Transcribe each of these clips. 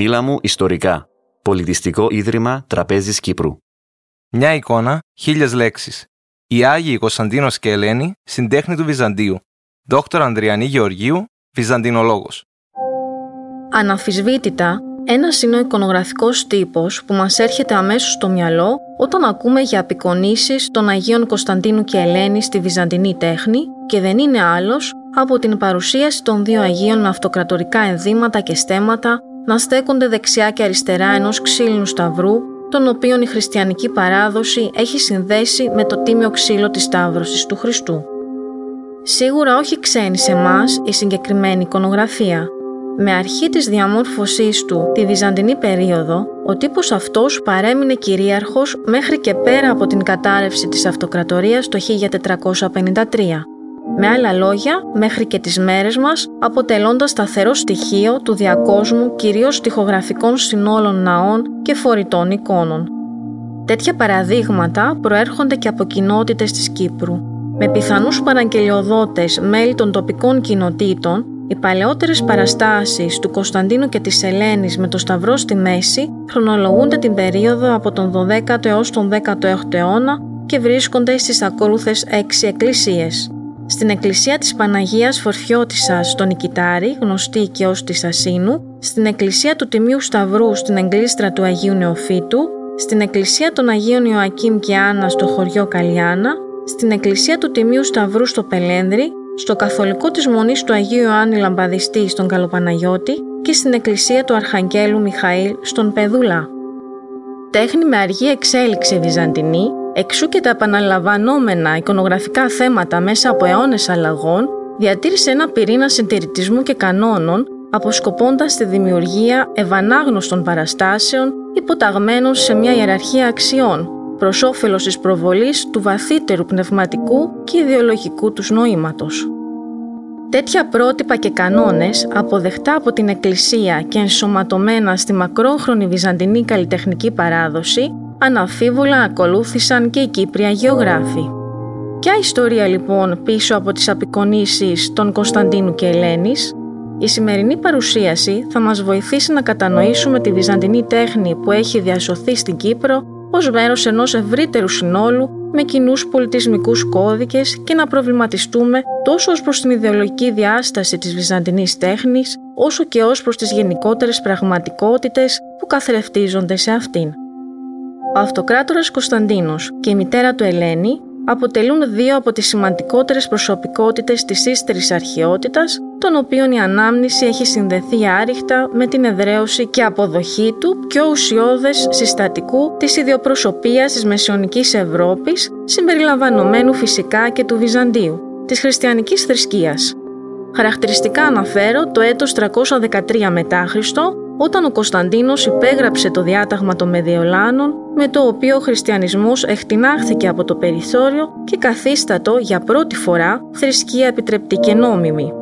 Μίλα μου ιστορικά. Πολιτιστικό Ίδρυμα Τραπέζης Κύπρου. Μια εικόνα, χίλιες λέξεις. Οι Άγιοι Κωνσταντίνος και Ελένη, συντέχνη του Βυζαντίου. Δόκτωρ Ανδριανή Γεωργίου, Βυζαντινολόγος. Αναφυσβήτητα, ένας είναι ο εικονογραφικός τύπος που μας έρχεται αμέσως στο μυαλό όταν ακούμε για απεικονίσεις των Αγίων Κωνσταντίνου και Ελένη στη Βυζαντινή τέχνη και δεν είναι άλλος από την παρουσίαση των δύο Αγίων με αυτοκρατορικά ενδύματα και στέματα να στέκονται δεξιά και αριστερά ενός ξύλινου σταυρού, τον οποίον η χριστιανική παράδοση έχει συνδέσει με το τίμιο ξύλο της Σταύρωσης του Χριστού. Σίγουρα όχι ξένη σε εμάς η συγκεκριμένη εικονογραφία. Με αρχή της διαμόρφωσής του τη Βυζαντινή περίοδο, ο τύπος αυτός παρέμεινε κυρίαρχος μέχρι και πέρα από την κατάρρευση της αυτοκρατορίας το 1453 με άλλα λόγια, μέχρι και τις μέρες μας, αποτελώντας σταθερό στοιχείο του διακόσμου κυρίως στοιχογραφικών συνόλων ναών και φορητών εικόνων. Τέτοια παραδείγματα προέρχονται και από κοινότητες της Κύπρου. Με πιθανούς παραγγελιοδότες μέλη των τοπικών κοινοτήτων, οι παλαιότερες παραστάσεις του Κωνσταντίνου και της Ελένης με το Σταυρό στη μέση χρονολογούνται την περίοδο από τον 12ο έως τον 16ο αιώνα και βρίσκονται στις ακόλουθες έξι εκκλησίες στην εκκλησία της Παναγίας Φορφιώτισσας στον Νικητάρη, γνωστή και ως της Ασίνου, στην εκκλησία του Τιμίου Σταυρού στην εγκλήστρα του Αγίου Νεοφύτου, στην εκκλησία των Αγίων Ιωακήμ και Άννα στο χωριό Καλιάνα, στην εκκλησία του Τιμίου Σταυρού στο Πελένδρη, στο καθολικό της Μονής του Αγίου Ιωάννη Λαμπαδιστή στον Καλοπαναγιώτη και στην εκκλησία του Αρχαγγέλου Μιχαήλ στον Πεδούλα. Τέχνη με αργή εξέλιξη βυζαντινή, Εξού και τα επαναλαμβανόμενα εικονογραφικά θέματα μέσα από αιώνες αλλαγών διατήρησε ένα πυρήνα συντηρητισμού και κανόνων αποσκοπώντας τη δημιουργία ευανάγνωστων παραστάσεων υποταγμένων σε μια ιεραρχία αξιών προς όφελος της προβολής του βαθύτερου πνευματικού και ιδεολογικού τους νοήματος. Τέτοια πρότυπα και κανόνες, αποδεχτά από την Εκκλησία και ενσωματωμένα στη μακρόχρονη βυζαντινή καλλιτεχνική παράδοση, αναφίβολα ακολούθησαν και οι Κύπρια γεωγράφοι. Ποια ιστορία λοιπόν πίσω από τις απεικονίσεις των Κωνσταντίνου και Ελένης, η σημερινή παρουσίαση θα μας βοηθήσει να κατανοήσουμε τη βυζαντινή τέχνη που έχει διασωθεί στην Κύπρο ως μέρος ενός ευρύτερου συνόλου με κοινούς πολιτισμικούς κώδικες και να προβληματιστούμε τόσο ως προς την ιδεολογική διάσταση της βυζαντινής τέχνης, όσο και ως προς τις γενικότερες πραγματικότητες που καθρεφτίζονται σε αυτήν. Ο αυτοκράτορας Κωνσταντίνος και η μητέρα του Ελένη αποτελούν δύο από τις σημαντικότερες προσωπικότητες της ύστερης αρχαιότητας, των οποίων η ανάμνηση έχει συνδεθεί άριχτα με την εδραίωση και αποδοχή του πιο ουσιώδες συστατικού της ιδιοπροσωπείας της Μεσαιωνικής Ευρώπης, συμπεριλαμβανομένου φυσικά και του Βυζαντίου, της χριστιανικής θρησκείας. Χαρακτηριστικά αναφέρω το έτος 313 μετά Χριστό, όταν ο Κωνσταντίνος υπέγραψε το διάταγμα των Μεδιολάνων με το οποίο ο χριστιανισμός εκτινάχθηκε από το περιθώριο και καθίστατο για πρώτη φορά θρησκεία επιτρεπτή και νόμιμη.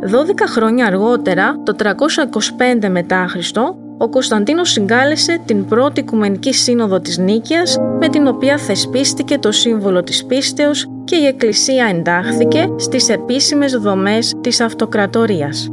12 χρόνια αργότερα, το 325 μετά Χριστό, ο Κωνσταντίνος συγκάλεσε την πρώτη Οικουμενική Σύνοδο της Νίκαιας με την οποία θεσπίστηκε το σύμβολο της πίστεως και η Εκκλησία εντάχθηκε στις επίσημες δομές της Αυτοκρατορίας.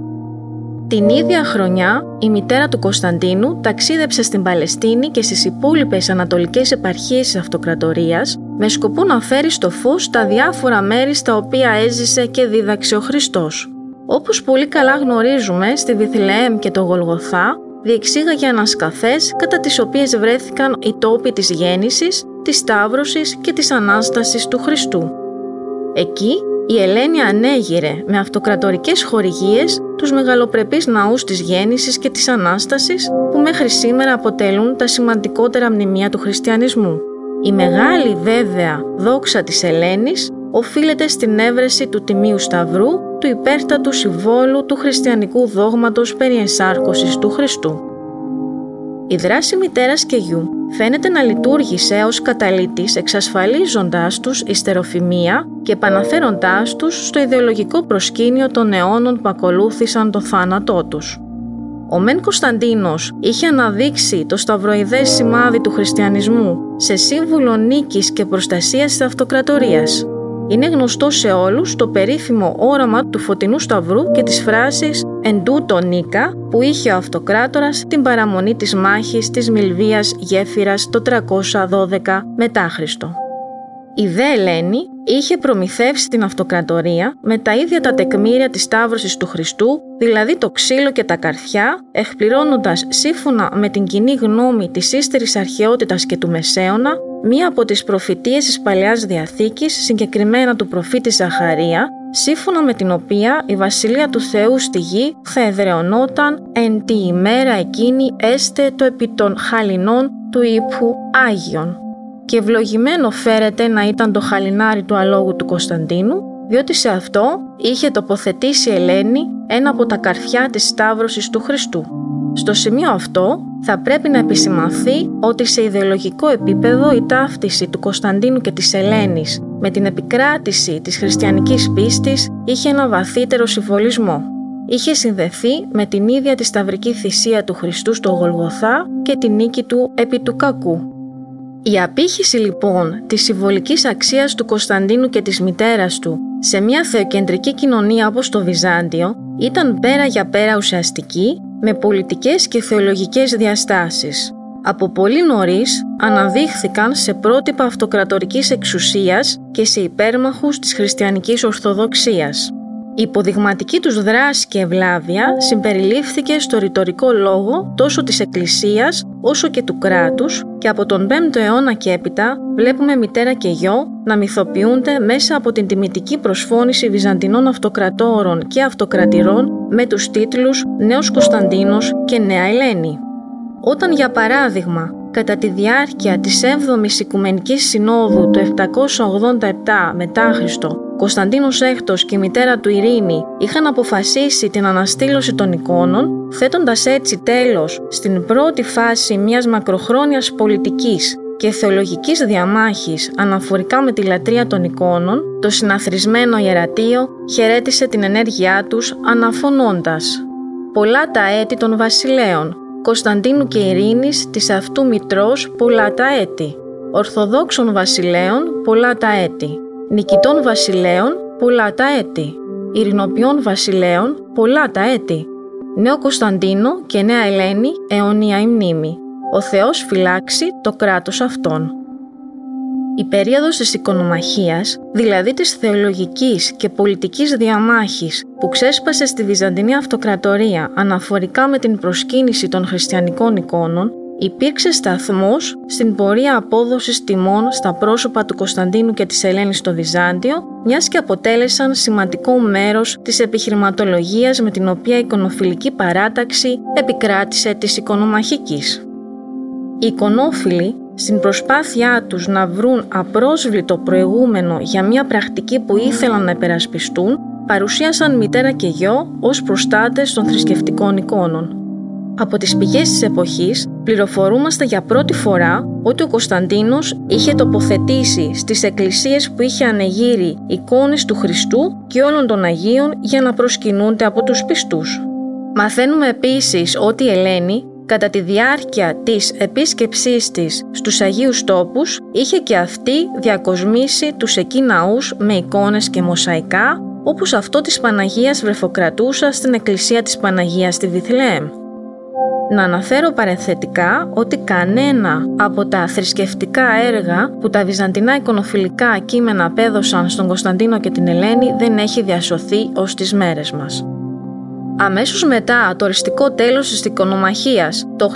Την ίδια χρονιά, η μητέρα του Κωνσταντίνου ταξίδεψε στην Παλαιστίνη και στις υπόλοιπες ανατολικές επαρχίες της αυτοκρατορίας με σκοπό να φέρει στο φως τα διάφορα μέρη στα οποία έζησε και δίδαξε ο Χριστός. Όπως πολύ καλά γνωρίζουμε, στη Βιθλεέμ και το Γολγοθά διεξήγαγε ανασκαφές κατά τις οποίες βρέθηκαν οι τόποι της γέννησης, της Σταύρωσης και της Ανάστασης του Χριστού. Εκεί η Ελένη ανέγειρε με αυτοκρατορικές χορηγίες τους μεγαλοπρεπείς ναούς της γέννησης και της Ανάστασης που μέχρι σήμερα αποτελούν τα σημαντικότερα μνημεία του χριστιανισμού. Η μεγάλη βέβαια δόξα της Ελένης οφείλεται στην έβρεση του Τιμίου Σταυρού, του υπέρτατου συμβόλου του χριστιανικού δόγματος περί ενσάρκωσης του Χριστού. Η δράση μητέρας και γιου φαίνεται να λειτουργήσε ως καταλήτης εξασφαλίζοντάς τους ιστεροφημία και επαναφέροντάς τους στο ιδεολογικό προσκήνιο των αιώνων που ακολούθησαν το θάνατό τους. Ο Μεν Κωνσταντίνος είχε αναδείξει το σταυροειδές σημάδι του χριστιανισμού σε σύμβουλο νίκης και προστασίας της αυτοκρατορίας. Είναι γνωστό σε όλους το περίφημο όραμα του φωτεινού σταυρού και της φράσης «Εν τούτο νίκα» που είχε ο αυτοκράτορας την παραμονή της μάχης της Μιλβίας Γέφυρας το 312 μετά Χριστό. Η δε Ελένη είχε προμηθεύσει την αυτοκρατορία με τα ίδια τα τεκμήρια της Σταύρωσης του Χριστού, δηλαδή το ξύλο και τα καρφιά, εκπληρώνοντας σύμφωνα με την κοινή γνώμη της ύστερης αρχαιότητας και του Μεσαίωνα, μία από τις προφητείες της Παλαιάς Διαθήκης, συγκεκριμένα του προφήτη Ζαχαρία, σύμφωνα με την οποία η Βασιλεία του Θεού στη γη θα εδρεωνόταν «εν τη ημέρα εκείνη έστε το επί των χαλινών του ύπου Άγιον» και ευλογημένο φέρεται να ήταν το χαλινάρι του αλόγου του Κωνσταντίνου, διότι σε αυτό είχε τοποθετήσει η Ελένη ένα από τα καρφιά της Σταύρωσης του Χριστού. Στο σημείο αυτό θα πρέπει να επισημανθεί ότι σε ιδεολογικό επίπεδο η ταύτιση του Κωνσταντίνου και της Ελένης με την επικράτηση της χριστιανικής πίστης είχε ένα βαθύτερο συμβολισμό. Είχε συνδεθεί με την ίδια τη σταυρική θυσία του Χριστού στο Γολγοθά και την νίκη του επί του κακού. Η απήχηση λοιπόν της συμβολικής αξίας του Κωνσταντίνου και της μητέρας του σε μια θεοκεντρική κοινωνία όπως το Βυζάντιο ήταν πέρα για πέρα ουσιαστική με πολιτικές και θεολογικές διαστάσεις. Από πολύ νωρίς αναδείχθηκαν σε πρότυπα αυτοκρατορικής εξουσίας και σε υπέρμαχους της χριστιανικής ορθοδοξίας. Η υποδειγματική τους δράση και ευλάβεια συμπεριλήφθηκε στο ρητορικό λόγο τόσο της Εκκλησίας όσο και του κράτους και από τον 5ο αιώνα και έπειτα βλέπουμε μητέρα και γιο να μυθοποιούνται μέσα από την τιμητική προσφώνηση βυζαντινών αυτοκρατόρων και αυτοκρατηρών με τους τίτλους «Νέος Κωνσταντίνος» και «Νέα Ελένη». Όταν για παράδειγμα κατά τη διάρκεια της 7ης Οικουμενικής Συνόδου του 787 μετά Χριστό Κωνσταντίνος Έκτος και η μητέρα του Ειρήνη είχαν αποφασίσει την αναστήλωση των εικόνων, θέτοντας έτσι τέλος στην πρώτη φάση μιας μακροχρόνιας πολιτικής και θεολογικής διαμάχης αναφορικά με τη λατρεία των εικόνων, το συναθρισμένο ιερατείο χαιρέτησε την ενέργειά τους αναφωνώντας. «Πολλά τα έτη των βασιλέων, Κωνσταντίνου και Ειρήνης της αυτού μητρός πολλά τα έτη, Ορθοδόξων βασιλέων πολλά τα έτη, νικητών βασιλέων πολλά τα έτη, ειρηνοποιών βασιλέων πολλά τα έτη, Νέο Κωνσταντίνο και Νέα Ελένη αιώνια η μνήμη. Ο Θεός φυλάξει το κράτος αυτών. Η περίοδος της οικονομαχίας, δηλαδή της θεολογικής και πολιτικής διαμάχης που ξέσπασε στη Βυζαντινή Αυτοκρατορία αναφορικά με την προσκύνηση των χριστιανικών εικόνων, υπήρξε σταθμός στην πορεία απόδοσης τιμών στα πρόσωπα του Κωνσταντίνου και της Ελένης στο Βυζάντιο, μιας και αποτέλεσαν σημαντικό μέρος της επιχειρηματολογίας με την οποία η εικονοφιλική παράταξη επικράτησε της οικονομαχικής. Οι εικονόφιλοι, στην προσπάθειά τους να βρουν απρόσβλητο προηγούμενο για μια πρακτική που ήθελαν να υπερασπιστούν, παρουσίασαν μητέρα και γιο ως προστάτες των θρησκευτικών εικόνων. Από τις πηγές της εποχής πληροφορούμαστε για πρώτη φορά ότι ο Κωνσταντίνος είχε τοποθετήσει στις εκκλησίες που είχε ανεγείρει εικόνες του Χριστού και όλων των Αγίων για να προσκυνούνται από τους πιστούς. Μαθαίνουμε επίσης ότι η Ελένη κατά τη διάρκεια της επίσκεψής της στους Αγίους Τόπους είχε και αυτή διακοσμήσει τους εκεί ναούς με εικόνες και μοσαϊκά όπως αυτό της Παναγίας Βρεφοκρατούσα στην εκκλησία της Παναγίας στη Βιθλεέμ. Να αναφέρω παρενθετικά ότι κανένα από τα θρησκευτικά έργα που τα βυζαντινά εικονοφιλικά κείμενα απέδωσαν στον Κωνσταντίνο και την Ελένη δεν έχει διασωθεί ως τις μέρες μας. Αμέσως μετά το οριστικό τέλος της οικονομαχίας το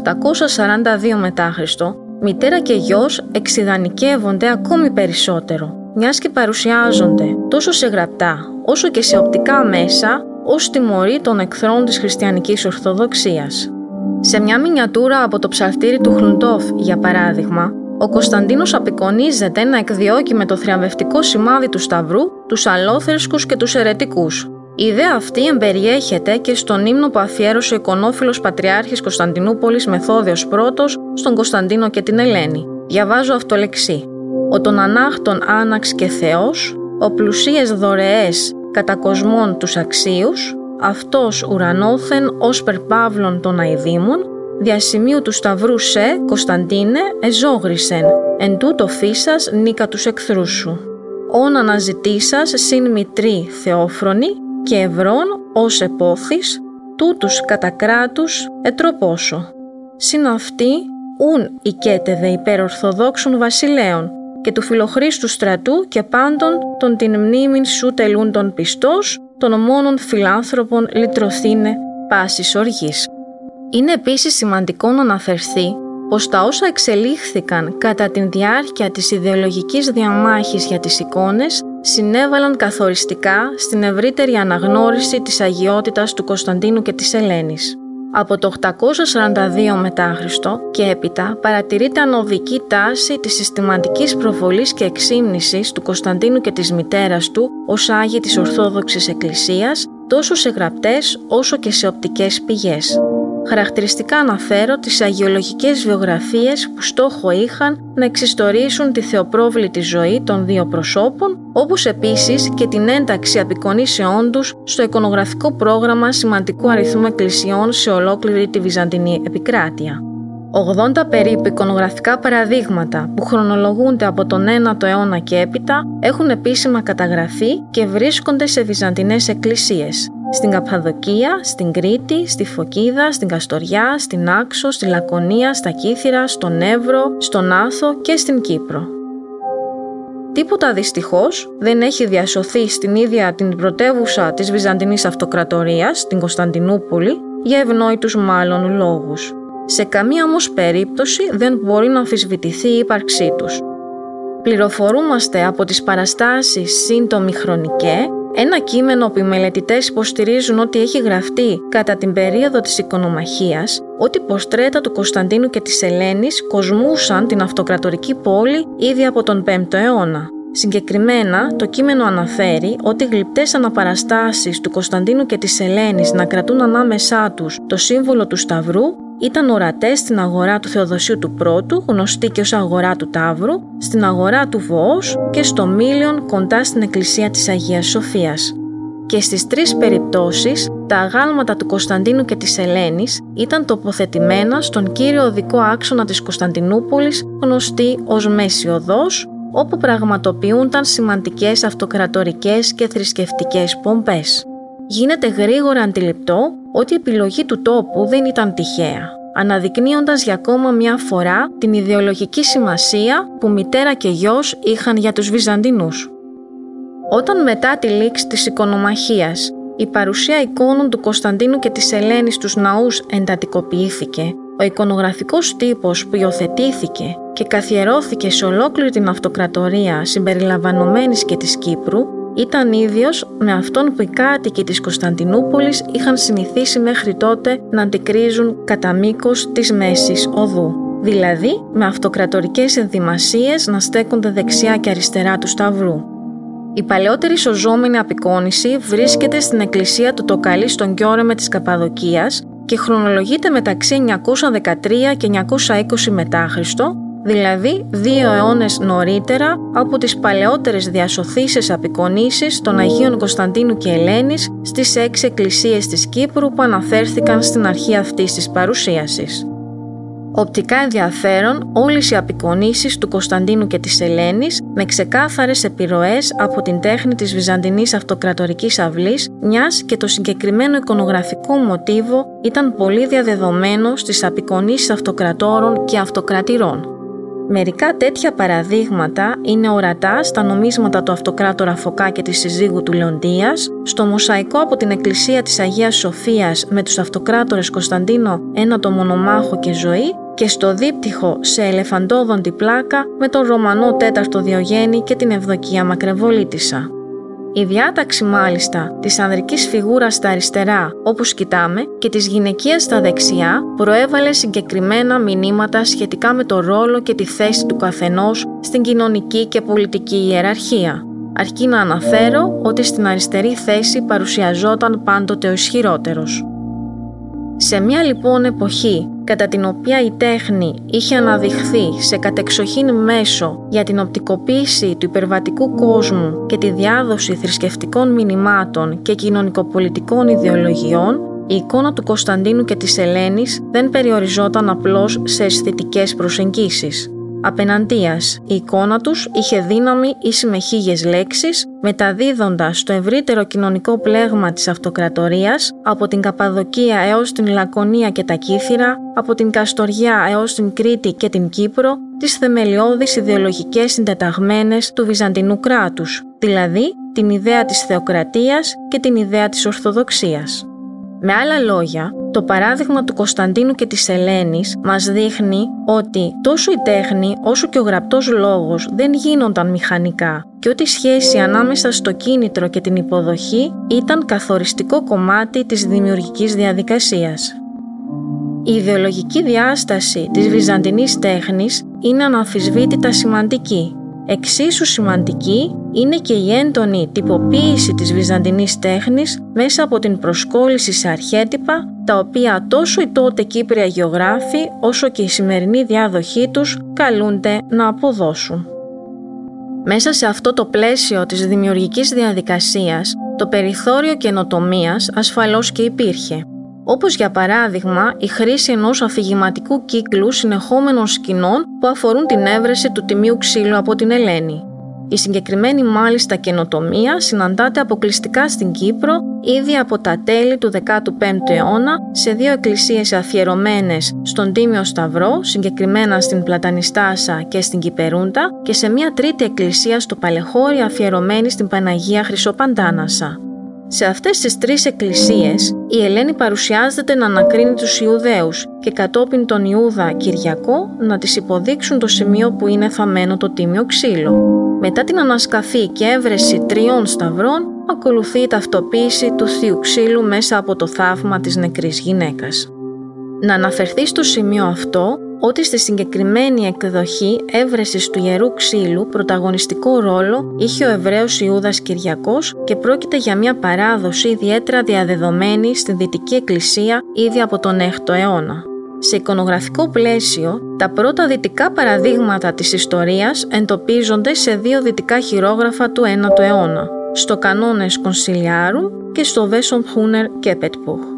842 μετά Χριστό, μητέρα και γιος εξειδανικεύονται ακόμη περισσότερο, μιας και παρουσιάζονται τόσο σε γραπτά όσο και σε οπτικά μέσα ως τιμωρή των εχθρών της χριστιανικής ορθοδοξίας. Σε μια μινιατούρα από το ψαλτήρι του Χλουντόφ, για παράδειγμα, ο Κωνσταντίνος απεικονίζεται να εκδιώκει με το θριαμβευτικό σημάδι του Σταυρού τους αλόθρησκους και τους αιρετικούς. Η ιδέα αυτή εμπεριέχεται και στον ύμνο που αφιέρωσε ο εικονόφιλος Πατριάρχης Κωνσταντινούπολης Μεθόδιος I στον Κωνσταντίνο και την Ελένη. Διαβάζω αυτό λεξί. «Ο των ανάχτων άναξ και Θεός, ο πλουσίες δωρεές κατά κοσμών τους αξίους, αυτός ουρανόθεν ως περπάβλων των αηδήμων, διασημείου του σταυρού σε, Κωνσταντίνε, εζόγρισεν, εν τούτο φύσας νίκα τους εχθρούς σου. όν αναζητήσας συν μητρή Θεόφρονη και ευρών ως επόθης, τούτους κατά κράτους ετροπόσο. Συν αυτή ούν οικέτεδε υπέρ Ορθοδόξων βασιλέων και του φιλοχρίστου στρατού και πάντων των την μνήμην σου τελούν των πιστός, των μόνων φιλάνθρωπων λυτρωθήνε πάσης οργής. Είναι επίσης σημαντικό να αναφερθεί πως τα όσα εξελίχθηκαν κατά την διάρκεια της ιδεολογικής διαμάχης για τις εικόνες συνέβαλαν καθοριστικά στην ευρύτερη αναγνώριση της αγιότητας του Κωνσταντίνου και της Ελένης. Από το 842 μετά Χριστό και έπειτα παρατηρείται ανωδική τάση της συστηματικής προβολής και εξύμνησης του Κωνσταντίνου και της μητέρας του ως Άγιοι της Ορθόδοξης Εκκλησίας τόσο σε γραπτές όσο και σε οπτικές πηγές. Χαρακτηριστικά αναφέρω τις αγιολογικές βιογραφίες που στόχο είχαν να εξιστορήσουν τη θεοπρόβλητη ζωή των δύο προσώπων, όπως επίσης και την ένταξη απεικονίσεών τους στο εικονογραφικό πρόγραμμα σημαντικού αριθμού εκκλησιών σε ολόκληρη τη Βυζαντινή επικράτεια. 80 περίπου εικονογραφικά παραδείγματα που χρονολογούνται από τον 9ο αιώνα και έπειτα έχουν επίσημα καταγραφεί και βρίσκονται σε βυζαντινές εκκλησίες, στην Καπαδοκία, στην Κρήτη, στη Φωκίδα, στην Καστοριά, στην Άξο, στη Λακωνία, στα Κύθυρα, στον Εύρο, στον Άθο και στην Κύπρο. Τίποτα δυστυχώς δεν έχει διασωθεί στην ίδια την πρωτεύουσα της Βυζαντινής Αυτοκρατορίας, την Κωνσταντινούπολη, για ευνόητους μάλλον λόγους. Σε καμία όμως περίπτωση δεν μπορεί να αμφισβητηθεί η ύπαρξή τους. Πληροφορούμαστε από τις παραστάσεις σύντομη χρονικέ ένα κείμενο που οι μελετητές υποστηρίζουν ότι έχει γραφτεί κατά την περίοδο της οικονομαχίας ότι ποστρέτα του Κωνσταντίνου και της Ελένης κοσμούσαν την αυτοκρατορική πόλη ήδη από τον 5ο αιώνα. Συγκεκριμένα, το κείμενο αναφέρει ότι γλυπτές αναπαραστάσεις του Κωνσταντίνου και της Ελένης να κρατούν ανάμεσά τους το σύμβολο του Σταυρού ήταν ορατές στην αγορά του Θεοδοσίου του Πρώτου, γνωστή και ως αγορά του Ταύρου, στην αγορά του Βοός και στο Μίλιον κοντά στην εκκλησία της Αγίας Σοφίας. Και στις τρεις περιπτώσεις, τα αγάλματα του Κωνσταντίνου και της Ελένης ήταν τοποθετημένα στον κύριο οδικό άξονα της Κωνσταντινούπολης, γνωστή ως Μέση Οδός, όπου πραγματοποιούνταν σημαντικές αυτοκρατορικές και θρησκευτικές πομπές. Γίνεται γρήγορα αντιληπτό ότι η επιλογή του τόπου δεν ήταν τυχαία, αναδεικνύοντας για ακόμα μια φορά την ιδεολογική σημασία που μητέρα και γιος είχαν για τους Βυζαντινούς. Όταν μετά τη λήξη της οικονομαχίας η παρουσία εικόνων του Κωνσταντίνου και της Ελένης στους ναούς εντατικοποιήθηκε, ο εικονογραφικός τύπος που υιοθετήθηκε και καθιερώθηκε σε ολόκληρη την αυτοκρατορία συμπεριλαμβανομένης και της Κύπρου, ήταν ίδιος με αυτόν που οι κάτοικοι της Κωνσταντινούπολης είχαν συνηθίσει μέχρι τότε να αντικρίζουν κατά μήκος της μέσης οδού, δηλαδή με αυτοκρατορικές ενδυμασίες να στέκονται δεξιά και αριστερά του Σταυρού. Η παλαιότερη σωζόμενη απεικόνηση βρίσκεται στην εκκλησία του Τοκαλή στον Κιόρεμε της Καπαδοκίας και χρονολογείται μεταξύ 913 και 920 μετά Χριστό δηλαδή δύο αιώνες νωρίτερα από τις παλαιότερες διασωθήσεις απεικονίσεις των Αγίων Κωνσταντίνου και Ελένης στις έξι εκκλησίες της Κύπρου που αναφέρθηκαν στην αρχή αυτής της παρουσίασης. Οπτικά ενδιαφέρον όλες οι απεικονίσεις του Κωνσταντίνου και της Ελένης με ξεκάθαρες επιρροές από την τέχνη της Βυζαντινής Αυτοκρατορικής Αυλής, μιας και το συγκεκριμένο εικονογραφικό μοτίβο ήταν πολύ διαδεδομένο στις απεικονίσεις αυτοκρατόρων και αυτοκρατηρών. Μερικά τέτοια παραδείγματα είναι ορατά στα νομίσματα του αυτοκράτορα Φωκά και της συζύγου του Λεοντίας, στο μοσαϊκό από την εκκλησία της Αγίας Σοφίας με τους αυτοκράτορες Κωνσταντίνο ένα το μονομάχο και ζωή και στο δίπτυχο σε ελεφαντόδοντη πλάκα με τον Ρωμανό τέταρτο Διογέννη και την Ευδοκία Μακρεβολίτισσα. Η διάταξη μάλιστα της ανδρικής φιγούρας στα αριστερά όπως κοιτάμε και της γυναικείας στα δεξιά προέβαλε συγκεκριμένα μηνύματα σχετικά με το ρόλο και τη θέση του καθενός στην κοινωνική και πολιτική ιεραρχία. Αρκεί να αναφέρω ότι στην αριστερή θέση παρουσιαζόταν πάντοτε ο ισχυρότερος. Σε μια λοιπόν εποχή κατά την οποία η τέχνη είχε αναδειχθεί σε κατεξοχήν μέσο για την οπτικοποίηση του υπερβατικού κόσμου και τη διάδοση θρησκευτικών μηνυμάτων και κοινωνικοπολιτικών ιδεολογιών, η εικόνα του Κωνσταντίνου και της Ελένης δεν περιοριζόταν απλώς σε αισθητικές προσεγγίσεις. Απέναντίας, η εικόνα τους είχε δύναμη ή με χίλιες λέξεις, μεταδίδοντας το ευρύτερο κοινωνικό πλέγμα της αυτοκρατορίας από την Καπαδοκία έως την Λακωνία και τα Κύθυρα, από την Καστοριά έως την Κρήτη και την Κύπρο, τις θεμελιώδεις ιδεολογικές συντεταγμένες του Βυζαντινού κράτους, δηλαδή την ιδέα της θεοκρατίας και την ιδέα της Ορθοδοξίας. Με άλλα λόγια, το παράδειγμα του Κωνσταντίνου και της Ελένης μας δείχνει ότι τόσο η τέχνη όσο και ο γραπτός λόγος δεν γίνονταν μηχανικά και ότι η σχέση ανάμεσα στο κίνητρο και την υποδοχή ήταν καθοριστικό κομμάτι της δημιουργικής διαδικασίας. Η ιδεολογική διάσταση της βυζαντινής τέχνης είναι αναμφισβήτητα σημαντική Εξίσου σημαντική είναι και η έντονη τυποποίηση της βυζαντινής τέχνης μέσα από την προσκόλληση σε αρχέτυπα, τα οποία τόσο οι τότε Κύπρια γεωγράφοι όσο και η σημερινή διάδοχή τους καλούνται να αποδώσουν. Μέσα σε αυτό το πλαίσιο της δημιουργικής διαδικασίας, το περιθώριο καινοτομίας ασφαλώς και υπήρχε όπως για παράδειγμα η χρήση ενός αφηγηματικού κύκλου συνεχόμενων σκηνών που αφορούν την έβρεση του τιμίου ξύλου από την Ελένη. Η συγκεκριμένη μάλιστα καινοτομία συναντάται αποκλειστικά στην Κύπρο ήδη από τα τέλη του 15ου αιώνα σε δύο εκκλησίες αφιερωμένες στον Τίμιο Σταυρό, συγκεκριμένα στην Πλατανιστάσα και στην Κυπερούντα και σε μια τρίτη εκκλησία στο Παλεχώρι αφιερωμένη στην Παναγία Χρυσοπαντάνασα. Σε αυτές τις τρεις εκκλησίες, η Ελένη παρουσιάζεται να ανακρίνει τους Ιουδαίους και κατόπιν τον Ιούδα Κυριακό να τις υποδείξουν το σημείο που είναι θαμένο το τίμιο ξύλο. Μετά την ανασκαφή και έβρεση τριών σταυρών, ακολουθεί η ταυτοποίηση του θείου ξύλου μέσα από το θαύμα της νεκρής γυναίκας. Να αναφερθεί στο σημείο αυτό ότι στη συγκεκριμένη εκδοχή έβρεσης του Ιερού Ξύλου πρωταγωνιστικό ρόλο είχε ο Εβραίος Ιούδας Κυριακός και πρόκειται για μια παράδοση ιδιαίτερα διαδεδομένη στην Δυτική Εκκλησία ήδη από τον 6ο αιώνα. Σε εικονογραφικό πλαίσιο, τα πρώτα δυτικά παραδείγματα της ιστορίας εντοπίζονται σε δύο δυτικά χειρόγραφα του 9ου αιώνα, στο Κανόνες Κονσιλιάρου και στο Βέσον Χούνερ Κέπετπουχ.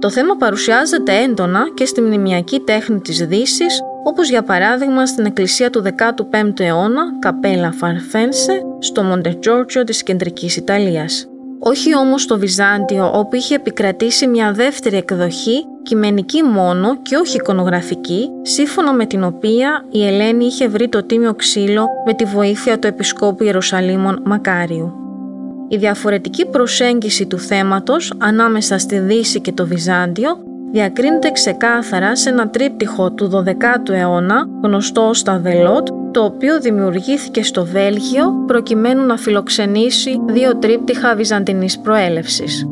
Το θέμα παρουσιάζεται έντονα και στη μνημιακή τέχνη της δύσης, όπως για παράδειγμα στην εκκλησία του 15ου αιώνα, Καπέλα Φαρφένσε, στο Μοντετζόρτζιο της κεντρικής Ιταλίας. Όχι όμως στο Βυζάντιο, όπου είχε επικρατήσει μια δεύτερη εκδοχή, κειμενική μόνο και όχι εικονογραφική, σύμφωνα με την οποία η Ελένη είχε βρει το τίμιο ξύλο με τη βοήθεια του Επισκόπου Ιερουσαλήμων Μακάριου. Η διαφορετική προσέγγιση του θέματος ανάμεσα στη Δύση και το Βυζάντιο διακρίνεται ξεκάθαρα σε ένα τρίπτυχο του 12ου αιώνα γνωστό ως τα Δελότ, το οποίο δημιουργήθηκε στο Βέλγιο προκειμένου να φιλοξενήσει δύο τρίπτυχα βυζαντινής προέλευσης.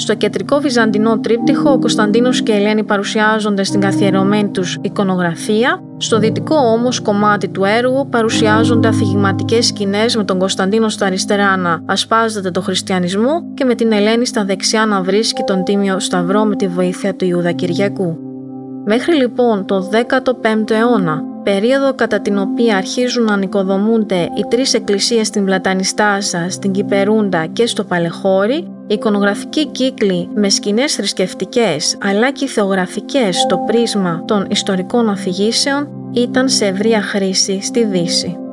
Στο κεντρικό βυζαντινό τρίπτυχο, ο Κωνσταντίνος και η Ελένη παρουσιάζονται στην καθιερωμένη τους εικονογραφία. Στο δυτικό όμως κομμάτι του έργου παρουσιάζονται αφηγηματικές σκηνές με τον Κωνσταντίνο στα αριστερά να ασπάζεται το χριστιανισμό και με την Ελένη στα δεξιά να βρίσκει τον τίμιο Σταυρό με τη βοήθεια του Ιούδα Κυριακού. Μέχρι λοιπόν το 15ο αιώνα, περίοδο κατά την οποία αρχίζουν να νοικοδομούνται οι τρεις εκκλησίες στην Πλατανιστάσα, στην Κυπερούντα και στο Παλεχώρι, οι εικονογραφικοί κύκλοι με σκηνές θρησκευτικές αλλά και θεογραφικές στο πρίσμα των ιστορικών αφηγήσεων ήταν σε ευρεία χρήση στη Δύση.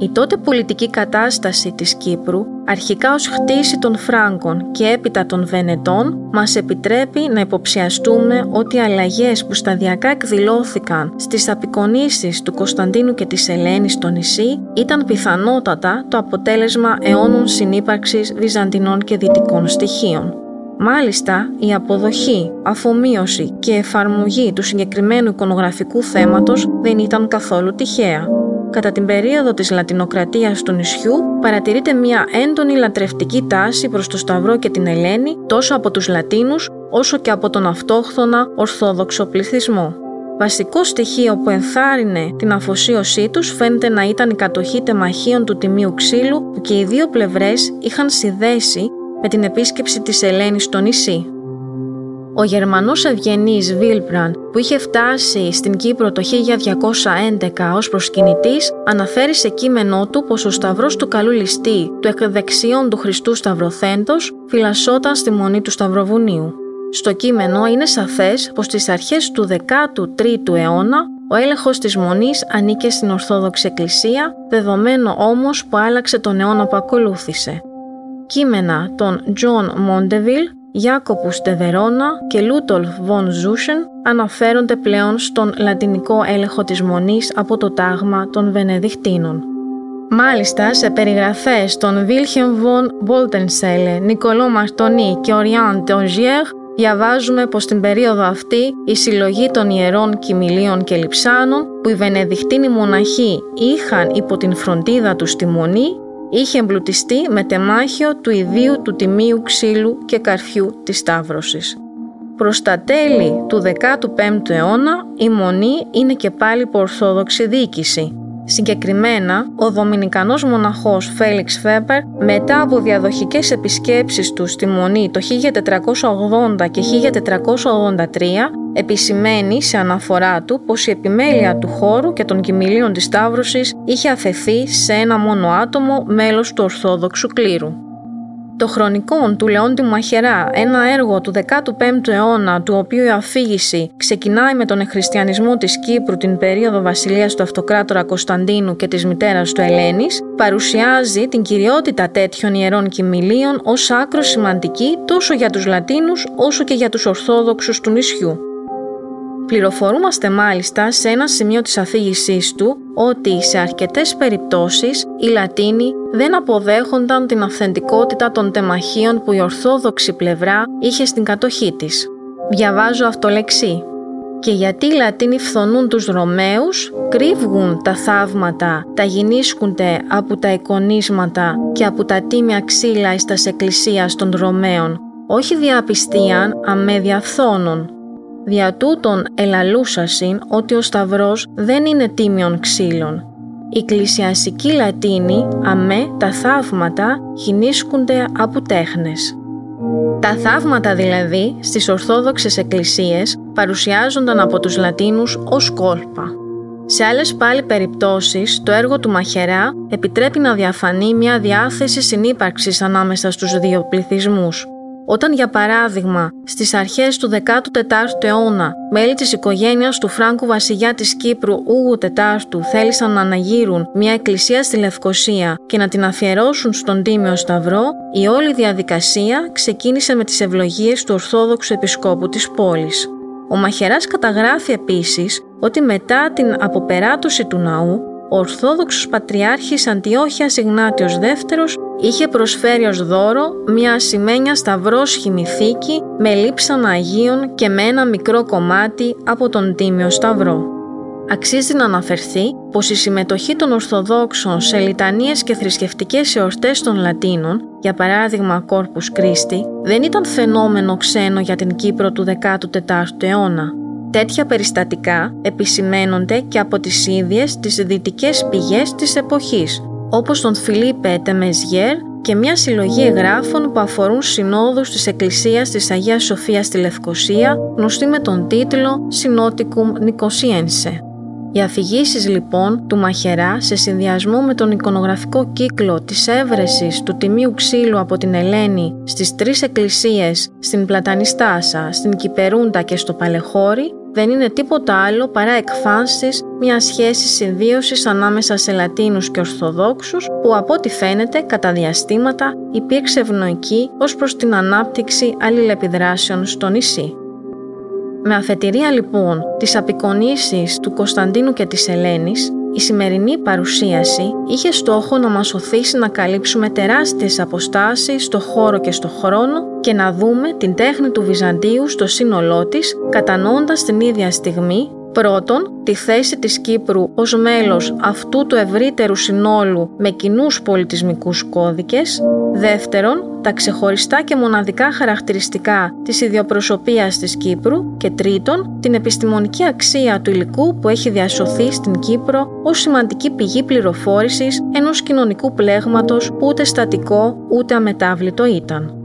Η τότε πολιτική κατάσταση της Κύπρου, αρχικά ως χτίση των Φράγκων και έπειτα των Βενετών, μας επιτρέπει να υποψιαστούμε ότι οι αλλαγές που σταδιακά εκδηλώθηκαν στις απεικονίσεις του Κωνσταντίνου και της Ελένης στο νησί ήταν πιθανότατα το αποτέλεσμα αιώνων συνύπαρξης βυζαντινών και δυτικών στοιχείων. Μάλιστα, η αποδοχή, αφομοίωση και εφαρμογή του συγκεκριμένου εικονογραφικού θέματος δεν ήταν καθόλου τυχαία. Κατά την περίοδο της λατινοκρατίας του νησιού παρατηρείται μια έντονη λατρευτική τάση προς το Σταυρό και την Ελένη τόσο από τους Λατίνους όσο και από τον αυτόχθονα Ορθόδοξο πληθυσμό. Βασικό στοιχείο που ενθάρρυνε την αφοσίωσή τους φαίνεται να ήταν η κατοχή τεμαχίων του Τιμίου Ξύλου που και οι δύο πλευρές είχαν συνδέσει με την επίσκεψη της Ελένης στο νησί. Ο Γερμανός ευγενής Βίλμπραν που είχε φτάσει στην Κύπρο το 1211 ως προσκυνητής αναφέρει σε κείμενό του πως ο σταυρός του καλού ληστή του εκδεξιών του Χριστού Σταυροθέντος φυλασσόταν στη μονή του Σταυροβουνίου. Στο κείμενο είναι σαφές πως στις αρχές του 13ου αιώνα ο έλεγχος της Μονής ανήκε στην Ορθόδοξη Εκκλησία, δεδομένο όμως που άλλαξε τον αιώνα που ακολούθησε. Κείμενα των John Mondeville, Ιάκοπους Τεβερόνα και Λούτολφ Βον Ζούσεν αναφέρονται πλέον στον λατινικό έλεγχο της Μονής από το τάγμα των Βενεδικτίνων. Μάλιστα, σε περιγραφές των Βίλχεμ Βον Μπόλτενσέλε, Νικολό Μαρτονί και Οριάν Τεοζιέρ διαβάζουμε πως στην περίοδο αυτή η συλλογή των ιερών κοιμηλίων και λιψάνων που οι Βενεδικτίνοι μοναχοί είχαν υπό την φροντίδα τους στη Μονή είχε εμπλουτιστεί με τεμάχιο του ιδίου του τιμίου ξύλου και καρφιού της Σταύρωσης. Προς τα τέλη του 15ου αιώνα η Μονή είναι και πάλι υπό Ορθόδοξη διοίκηση Συγκεκριμένα, ο Δομινικανός μοναχός Φέλιξ Φέμπερ, μετά από διαδοχικές επισκέψεις του στη Μονή το 1480 και 1483, επισημαίνει σε αναφορά του πως η επιμέλεια του χώρου και των κοιμηλίων της Σταύρωσης είχε αφαιθεί σε ένα μόνο άτομο μέλος του Ορθόδοξου κλήρου. Το χρονικό του Λεόντι Μαχερά, ένα έργο του 15ου αιώνα, του οποίου η αφήγηση ξεκινάει με τον εχριστιανισμό της Κύπρου την περίοδο βασιλείας του αυτοκράτορα Κωνσταντίνου και της μητέρας του Ελένης, παρουσιάζει την κυριότητα τέτοιων ιερών κοιμηλίων ως άκρο σημαντική τόσο για τους Λατίνους όσο και για τους Ορθόδοξους του νησιού. Πληροφορούμαστε μάλιστα σε ένα σημείο της αφήγησής του ότι σε αρκετές περιπτώσεις οι Λατίνοι δεν αποδέχονταν την αυθεντικότητα των τεμαχίων που η Ορθόδοξη πλευρά είχε στην κατοχή της. Διαβάζω αυτό λεξί. Και γιατί οι Λατίνοι φθονούν τους Ρωμαίους, κρύβγουν τα θαύματα, τα γινίσκονται από τα εικονίσματα και από τα τίμια ξύλα εις τας εκκλησίας των Ρωμαίων, όχι διαπιστίαν αμέ διαφθόνων, Δια τούτον ελαλούσασιν ότι ο Σταυρός δεν είναι τίμιον ξύλων. Οι εκκλησιαστικοί Λατίνοι αμέ τα θαύματα χινίσκονται από τέχνες. Τα θαύματα δηλαδή στις Ορθόδοξες Εκκλησίες παρουσιάζονταν από τους Λατίνους ως κόλπα. Σε άλλες πάλι περιπτώσεις, το έργο του Μαχερά επιτρέπει να διαφανεί μια διάθεση συνύπαρξης ανάμεσα στους δύο πληθυσμούς – όταν για παράδειγμα στις αρχές του 14ου αιώνα μέλη της οικογένειας του Φράγκου βασιλιά της Κύπρου Ούγου IV θέλησαν να αναγύρουν μια εκκλησία στη Λευκοσία και να την αφιερώσουν στον Τίμιο Σταυρό, η όλη διαδικασία ξεκίνησε με τις ευλογίες του Ορθόδοξου Επισκόπου της πόλης. Ο Μαχεράς καταγράφει επίσης ότι μετά την αποπεράτωση του ναού, ο Ορθόδοξος Πατριάρχης Αντιόχιας Ιγνάτιος δεύτερος είχε προσφέρει ως δώρο μια ασημένια σταυρόσχημη θήκη με λείψανα Αγίων και με ένα μικρό κομμάτι από τον Τίμιο Σταυρό. Αξίζει να αναφερθεί πως η συμμετοχή των Ορθοδόξων σε λιτανίες και θρησκευτικές εορτές των Λατίνων, για παράδειγμα Corpus Christi, δεν ήταν φαινόμενο ξένο για την Κύπρο του 14ου αιώνα. Τέτοια περιστατικά επισημένονται και από τις ίδιες τις δυτικές πηγές της εποχής, όπως τον Φιλίππε Τεμεζιέρ και μια συλλογή εγγράφων που αφορούν συνόδους της Εκκλησίας της Αγίας Σοφίας στη Λευκοσία, γνωστή με τον τίτλο «Συνότικουμ Νικοσιένσε». Οι αφηγήσεις λοιπόν του Μαχερά σε συνδυασμό με τον εικονογραφικό κύκλο της έβρεσης του Τιμίου Ξύλου από την Ελένη στις τρεις εκκλησίες στην Πλατανιστάσα, στην Κυπερούντα και στο Παλεχώρι δεν είναι τίποτα άλλο παρά εκφάνσεις μιας σχέσης συμβίωσης ανάμεσα σε Λατίνους και Ορθοδόξους που από ό,τι φαίνεται κατά διαστήματα υπήρξε ευνοϊκή ως προς την ανάπτυξη αλληλεπιδράσεων στο νησί. Με αφετηρία λοιπόν τις απεικονίσεις του Κωνσταντίνου και της Ελένης, η σημερινή παρουσίαση είχε στόχο να μας οθήσει να καλύψουμε τεράστιες αποστάσεις στο χώρο και στο χρόνο και να δούμε την τέχνη του Βυζαντίου στο σύνολό της, κατανοώντας την ίδια στιγμή Πρώτον, τη θέση της Κύπρου ως μέλος αυτού του ευρύτερου συνόλου με κοινούς πολιτισμικούς κώδικες. Δεύτερον, τα ξεχωριστά και μοναδικά χαρακτηριστικά της ιδιοπροσωπείας της Κύπρου. Και τρίτον, την επιστημονική αξία του υλικού που έχει διασωθεί στην Κύπρο ως σημαντική πηγή πληροφόρησης ενός κοινωνικού πλέγματος ούτε στατικό ούτε αμετάβλητο ήταν.